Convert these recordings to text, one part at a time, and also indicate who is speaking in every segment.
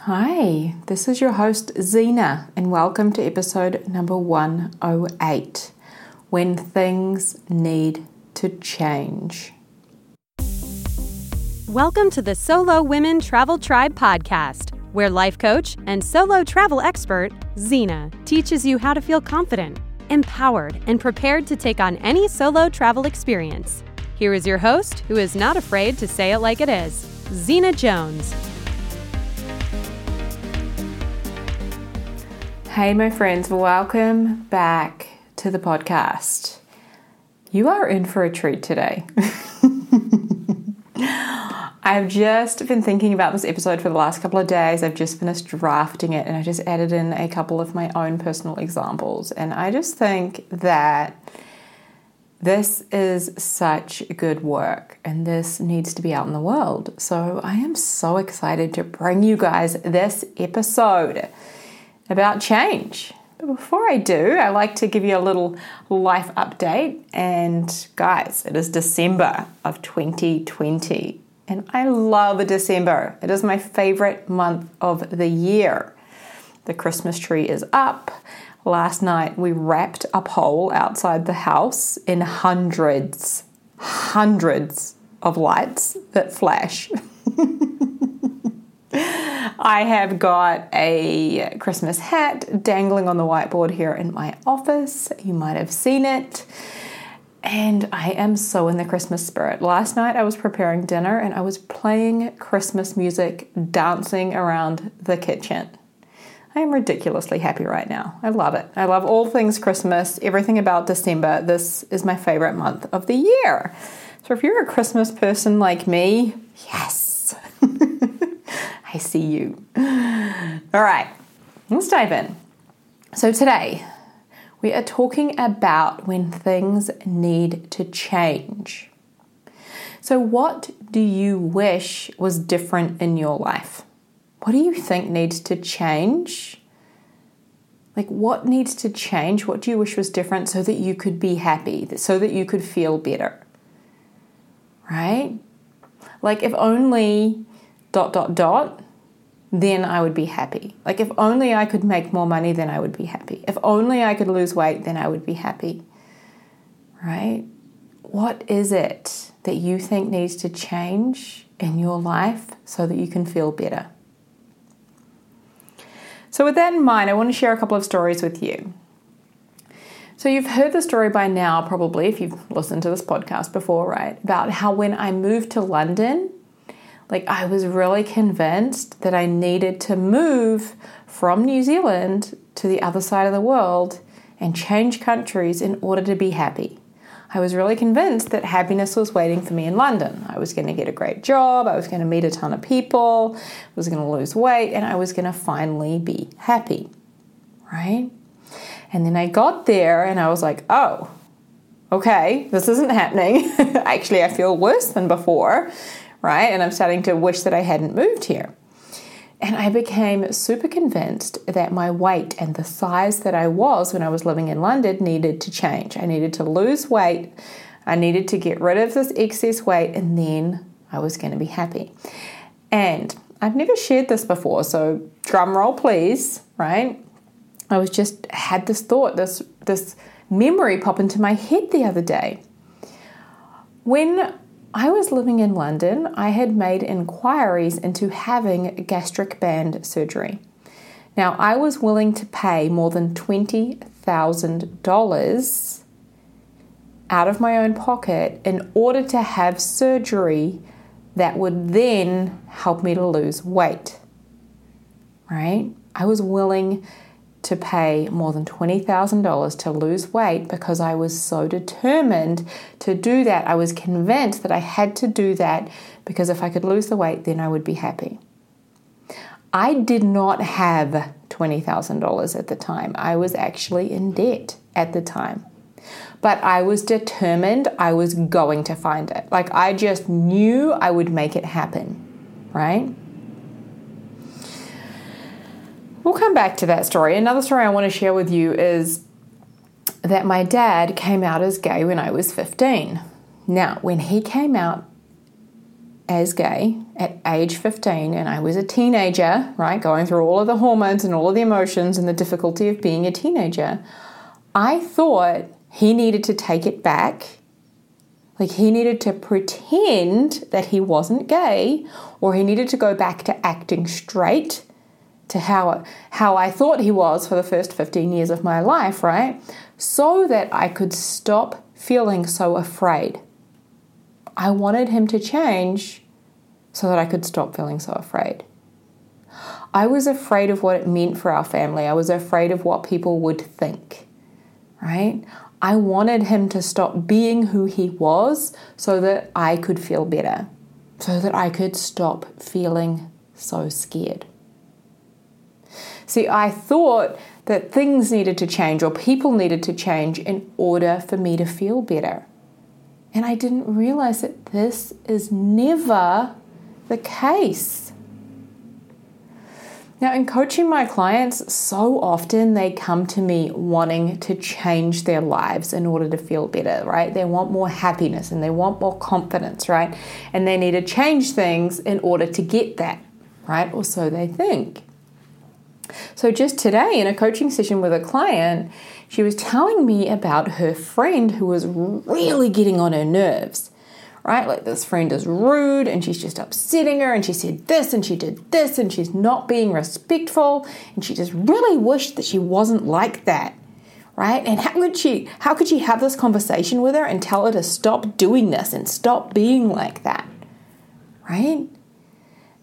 Speaker 1: Hi, this is your host Zena, and welcome to episode number 108 When Things Need to Change.
Speaker 2: Welcome to the Solo Women Travel Tribe podcast, where life coach and solo travel expert Zena teaches you how to feel confident, empowered, and prepared to take on any solo travel experience. Here is your host, who is not afraid to say it like it is, Zena Jones.
Speaker 1: Hey, my friends, welcome back to the podcast. You are in for a treat today. I've just been thinking about this episode for the last couple of days. I've just finished drafting it and I just added in a couple of my own personal examples. And I just think that this is such good work and this needs to be out in the world. So I am so excited to bring you guys this episode about change. But before I do, I like to give you a little life update. And guys, it is December of 2020. And I love December. It is my favorite month of the year. The Christmas tree is up. Last night we wrapped a pole outside the house in hundreds, hundreds of lights that flash. I have got a Christmas hat dangling on the whiteboard here in my office. You might have seen it. And I am so in the Christmas spirit. Last night I was preparing dinner and I was playing Christmas music, dancing around the kitchen. I am ridiculously happy right now. I love it. I love all things Christmas, everything about December. This is my favorite month of the year. So if you're a Christmas person like me, yes. I see you. All right, let's dive in. So, today we are talking about when things need to change. So, what do you wish was different in your life? What do you think needs to change? Like, what needs to change? What do you wish was different so that you could be happy, so that you could feel better? Right? Like, if only dot, dot, dot then I would be happy. Like, if only I could make more money, then I would be happy. If only I could lose weight, then I would be happy. Right? What is it that you think needs to change in your life so that you can feel better? So, with that in mind, I want to share a couple of stories with you. So, you've heard the story by now, probably, if you've listened to this podcast before, right? About how when I moved to London, like, I was really convinced that I needed to move from New Zealand to the other side of the world and change countries in order to be happy. I was really convinced that happiness was waiting for me in London. I was going to get a great job, I was going to meet a ton of people, I was going to lose weight, and I was going to finally be happy. Right? And then I got there and I was like, oh, okay, this isn't happening. Actually, I feel worse than before right? And I'm starting to wish that I hadn't moved here. And I became super convinced that my weight and the size that I was when I was living in London needed to change. I needed to lose weight. I needed to get rid of this excess weight, and then I was going to be happy. And I've never shared this before, so drum roll, please, right? I was just had this thought, this this memory pop into my head the other day. When I was living in London, I had made inquiries into having gastric band surgery. Now, I was willing to pay more than $20,000 out of my own pocket in order to have surgery that would then help me to lose weight. Right? I was willing to pay more than $20,000 to lose weight because I was so determined to do that. I was convinced that I had to do that because if I could lose the weight, then I would be happy. I did not have $20,000 at the time. I was actually in debt at the time. But I was determined I was going to find it. Like I just knew I would make it happen, right? We'll come back to that story. Another story I want to share with you is that my dad came out as gay when I was 15. Now, when he came out, as gay at age 15 and I was a teenager, right, going through all of the hormones and all of the emotions and the difficulty of being a teenager, I thought he needed to take it back. Like he needed to pretend that he wasn't gay or he needed to go back to acting straight to how how I thought he was for the first 15 years of my life, right? So that I could stop feeling so afraid. I wanted him to change so that I could stop feeling so afraid. I was afraid of what it meant for our family. I was afraid of what people would think, right? I wanted him to stop being who he was so that I could feel better, so that I could stop feeling so scared. See, I thought that things needed to change or people needed to change in order for me to feel better. And I didn't realize that this is never the case. Now, in coaching my clients, so often they come to me wanting to change their lives in order to feel better, right? They want more happiness and they want more confidence, right? And they need to change things in order to get that, right? Or so they think. So, just today in a coaching session with a client, she was telling me about her friend who was really getting on her nerves. Right? Like this friend is rude and she's just upsetting her and she said this and she did this and she's not being respectful and she just really wished that she wasn't like that. Right? And how could she how could she have this conversation with her and tell her to stop doing this and stop being like that? Right?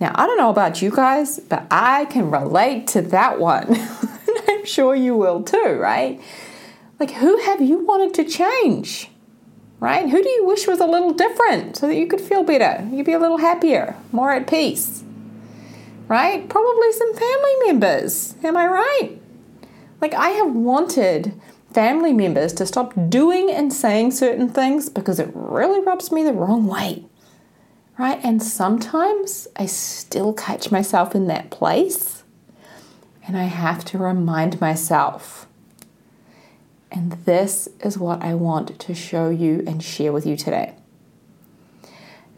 Speaker 1: Now, I don't know about you guys, but I can relate to that one. I'm sure you will too, right? Like, who have you wanted to change? Right? Who do you wish was a little different so that you could feel better? You'd be a little happier, more at peace. Right? Probably some family members. Am I right? Like, I have wanted family members to stop doing and saying certain things because it really rubs me the wrong way right? And sometimes I still catch myself in that place and I have to remind myself. And this is what I want to show you and share with you today.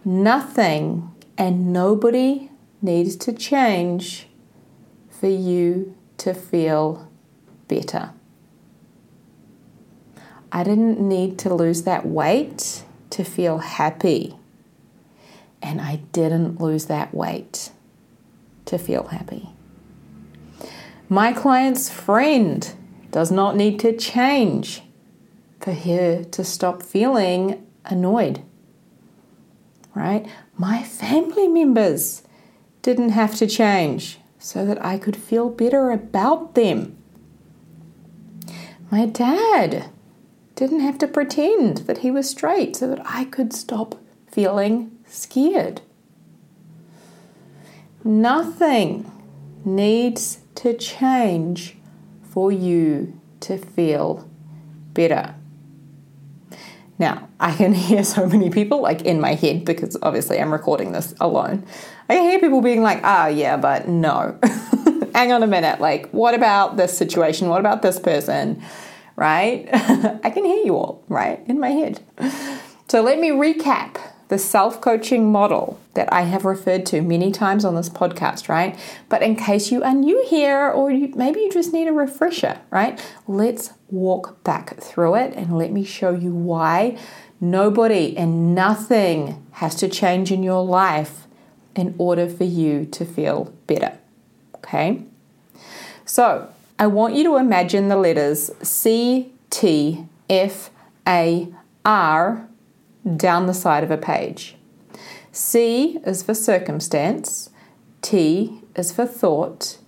Speaker 1: Nothing and nobody needs to change for you to feel better. I didn't need to lose that weight to feel happy and I didn't lose that weight to feel happy. My client's friend does not need to change for her to stop feeling annoyed. Right? My family members didn't have to change so that I could feel better about them. My dad didn't have to pretend that he was straight so that I could stop feeling scared. Nothing needs to change for you to feel better. Now, I can hear so many people like in my head because obviously I'm recording this alone. I can hear people being like, ah, oh, yeah, but no. Hang on a minute. Like, what about this situation? What about this person? Right? I can hear you all, right? In my head. So let me recap the self coaching model that I have referred to many times on this podcast, right? But in case you are new here or you, maybe you just need a refresher, right? Let's walk back through it and let me show you why nobody and nothing has to change in your life in order for you to feel better. Okay? So, I want you to imagine the letters C, T, F, A, R down the side of a page. C is for circumstance, T is for thought,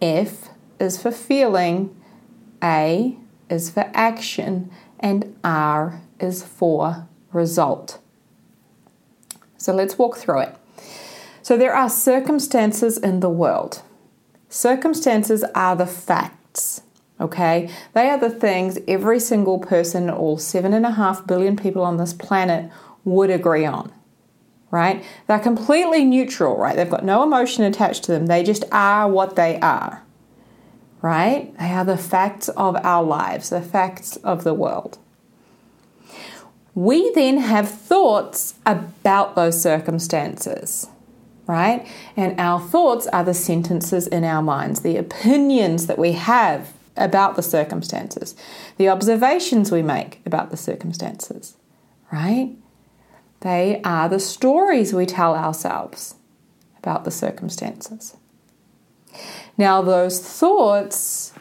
Speaker 1: F is for feeling, A is for action, and R is for result. So let's walk through it. So there are circumstances in the world. Circumstances are the facts. Okay, they are the things every single person, all seven and a half billion people on this planet, would agree on. Right? They're completely neutral, right? They've got no emotion attached to them. They just are what they are. Right? They are the facts of our lives, the facts of the world. we then have thoughts about those circumstances, right? And our thoughts are the sentences in our minds, the opinions that we have about the circumstances, the observations we make about the circumstances, right? They are the stories we tell ourselves about the circumstances. Now, those thoughts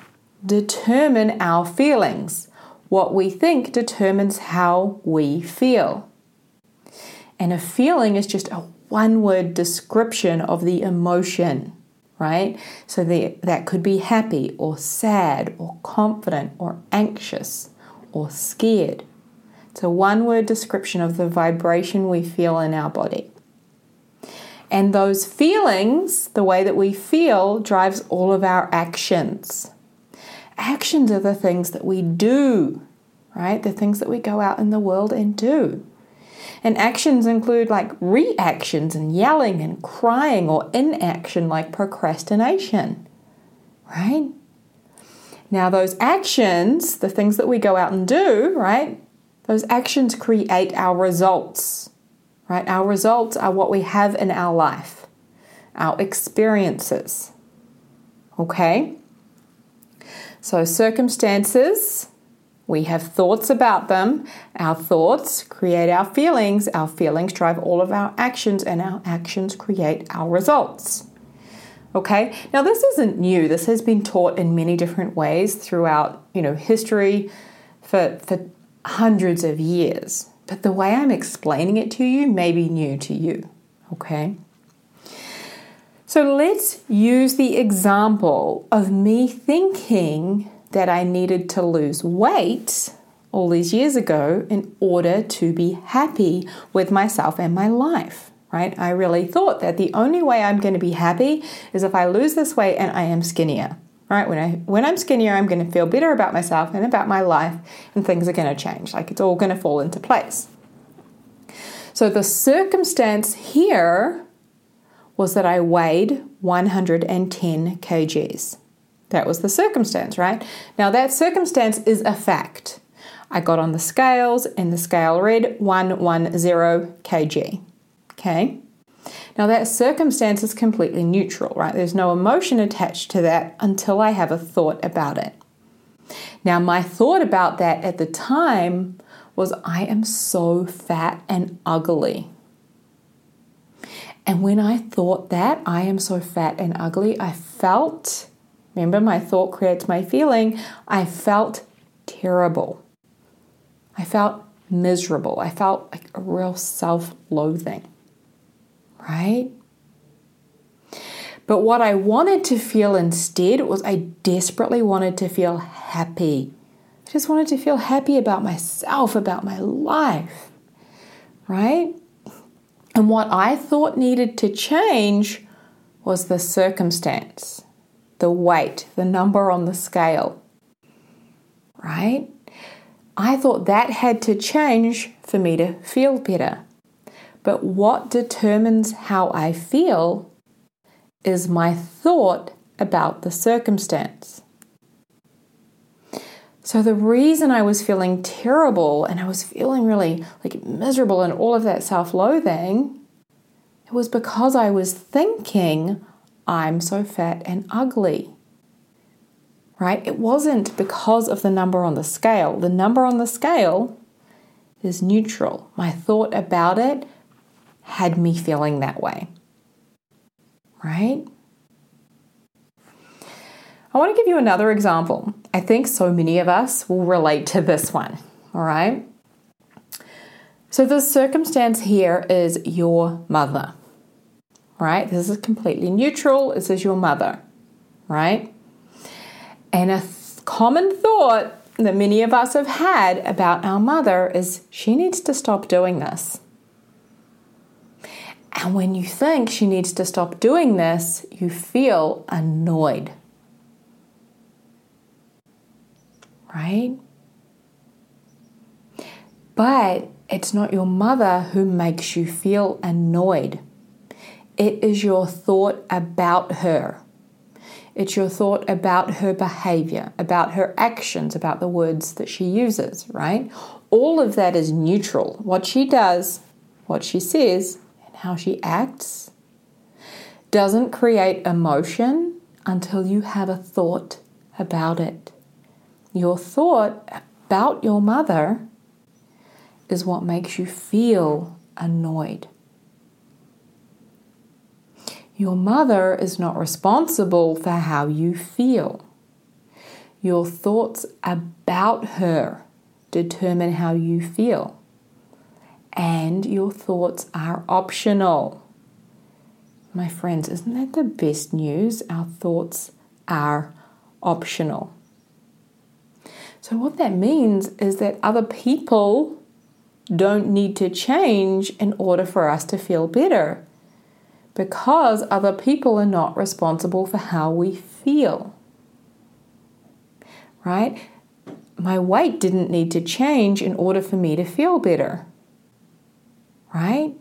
Speaker 1: determine our feelings. What we think determines how we feel. And a feeling is just a one word description of the emotion, right? So the, that could be happy or sad or confident or anxious or scared. It's a one word description of the vibration we feel in our body. And those feelings, the way that we feel, drives all of our actions. Actions are the things that we do, right? The things that we go out in the world and do. And actions include like reactions and yelling and crying, or inaction like procrastination, right? Now, those actions, the things that we go out and do, right? Those actions create our results right? Our results are what we have in our life, our experiences. Okay? So, circumstances, we have thoughts about them. Our thoughts create our feelings. Our feelings drive all of our actions, and our actions create our results. Okay? Now, this isn't new. This has been taught in many different ways throughout, you know, history for, for hundreds of years but the way I'm explaining it to you may be new to you. Okay? So let's use the example of me thinking that I needed to lose weight all these years ago in order to be happy with myself and my life, right? I really thought that the only way I'm going to be happy is if I lose this weight and I am skinnier right? When I when I'm skinnier, I'm going to feel better about myself and about my life, and things are going to change. Like it's all going to fall into place. So the circumstance here was that I weighed 110 kgs. That was the circumstance, right? Now that circumstance is a fact. I got on the scales and the scale read 110 kg. Okay? Now, that circumstance is completely neutral, right? There's no emotion attached to that until I have a thought about it. Now, my thought about that at the time was I am so fat and ugly. And when I thought that, I am so fat and ugly, I felt, remember, my thought creates my feeling, I felt terrible. I felt miserable. I felt like a real self loathing right? But what I wanted to feel instead was I desperately wanted to feel happy. I just wanted to feel happy about myself, about my life, right? And what I thought needed to change was the circumstance, the weight, the number on the scale, right? I thought that had to change for me to feel better. But what determines how I feel is my thought about the circumstance. So the reason I was feeling terrible and I was feeling really like miserable and all of that self-loathing, it was because I was thinking I'm so fat and ugly. Right? It wasn't because of the number on the scale. The number on the scale is neutral. My thought about it had me feeling that way. Right? I want to give you another example. I think so many of us will relate to this one. All right? So, the circumstance here is your mother. Right? This is completely neutral. This is your mother. Right? And a th- common thought that many of us have had about our mother is she needs to stop doing this. And when you think she needs to stop doing this, you feel annoyed. Right? But it's not your mother who makes you feel annoyed. It is your thought about her. It's your thought about her behavior, about her actions, about the words that she uses, right? all of that is neutral. What she does, what she says, and how she acts doesn't create emotion until you have a thought about it. Your thought about your mother is what makes you feel annoyed. Your mother is not responsible for how you feel. Your thoughts about her determine how you feel. And your thoughts are optional. My friends, isn't that the best news? Our thoughts are optional. So, what that means is that other people don't need to change in order for us to feel better because other people are not responsible for how we feel. Right? My weight didn't need to change in order for me to feel better. Right?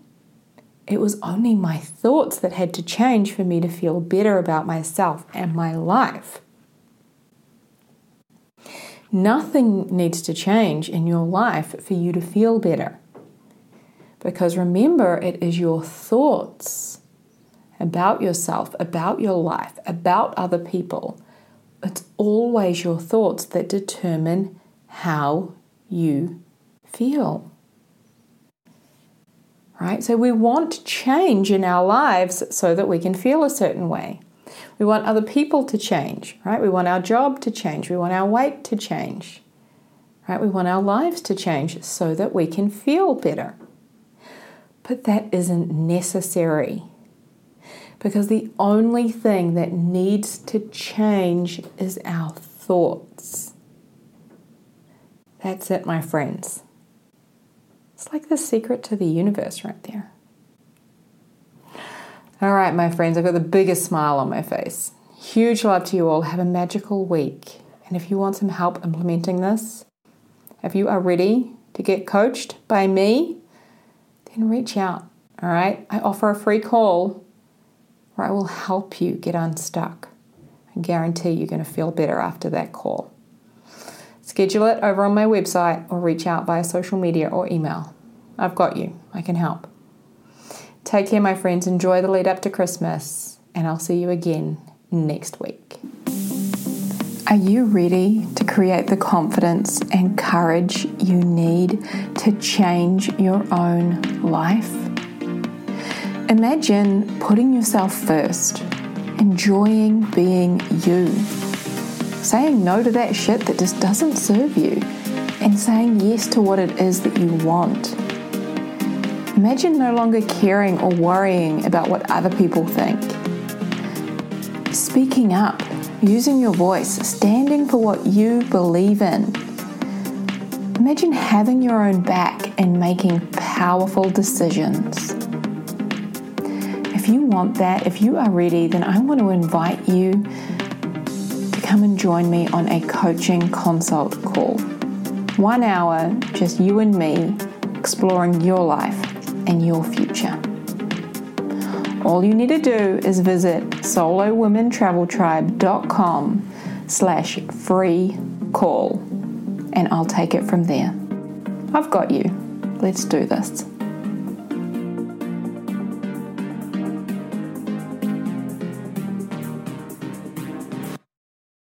Speaker 1: It was only my thoughts that had to change for me to feel better about myself and my life. Nothing needs to change in your life for you to feel better. Because remember, it is your thoughts about yourself, about your life, about other people. It's always your thoughts that determine how you feel. Right? So we want change in our lives so that we can feel a certain way. We want other people to change, right? We want our job to change. We want our weight to change, right? We want our lives to change so that we can feel better. But that isn't necessary because the only thing that needs to change is our thoughts. That's it, my friends. It's like the secret to the universe right there. All right, my friends, I've got the biggest smile on my face. Huge love to you all. Have a magical week. And if you want some help implementing this, if you are ready to get coached by me, then reach out. All right, I offer a free call where I will help you get unstuck. I guarantee you're going to feel better after that call. Schedule it over on my website or reach out via social media or email. I've got you. I can help. Take care, my friends. Enjoy the lead up to Christmas, and I'll see you again next week. Are you ready to create the confidence and courage you need to change your own life? Imagine putting yourself first, enjoying being you, saying no to that shit that just doesn't serve you, and saying yes to what it is that you want. Imagine no longer caring or worrying about what other people think. Speaking up, using your voice, standing for what you believe in. Imagine having your own back and making powerful decisions. If you want that, if you are ready, then I want to invite you to come and join me on a coaching consult call. One hour, just you and me, exploring your life and your future. All you need to do is visit solowomentraveltribe.com slash free call and I'll take it from there. I've got you. Let's do this.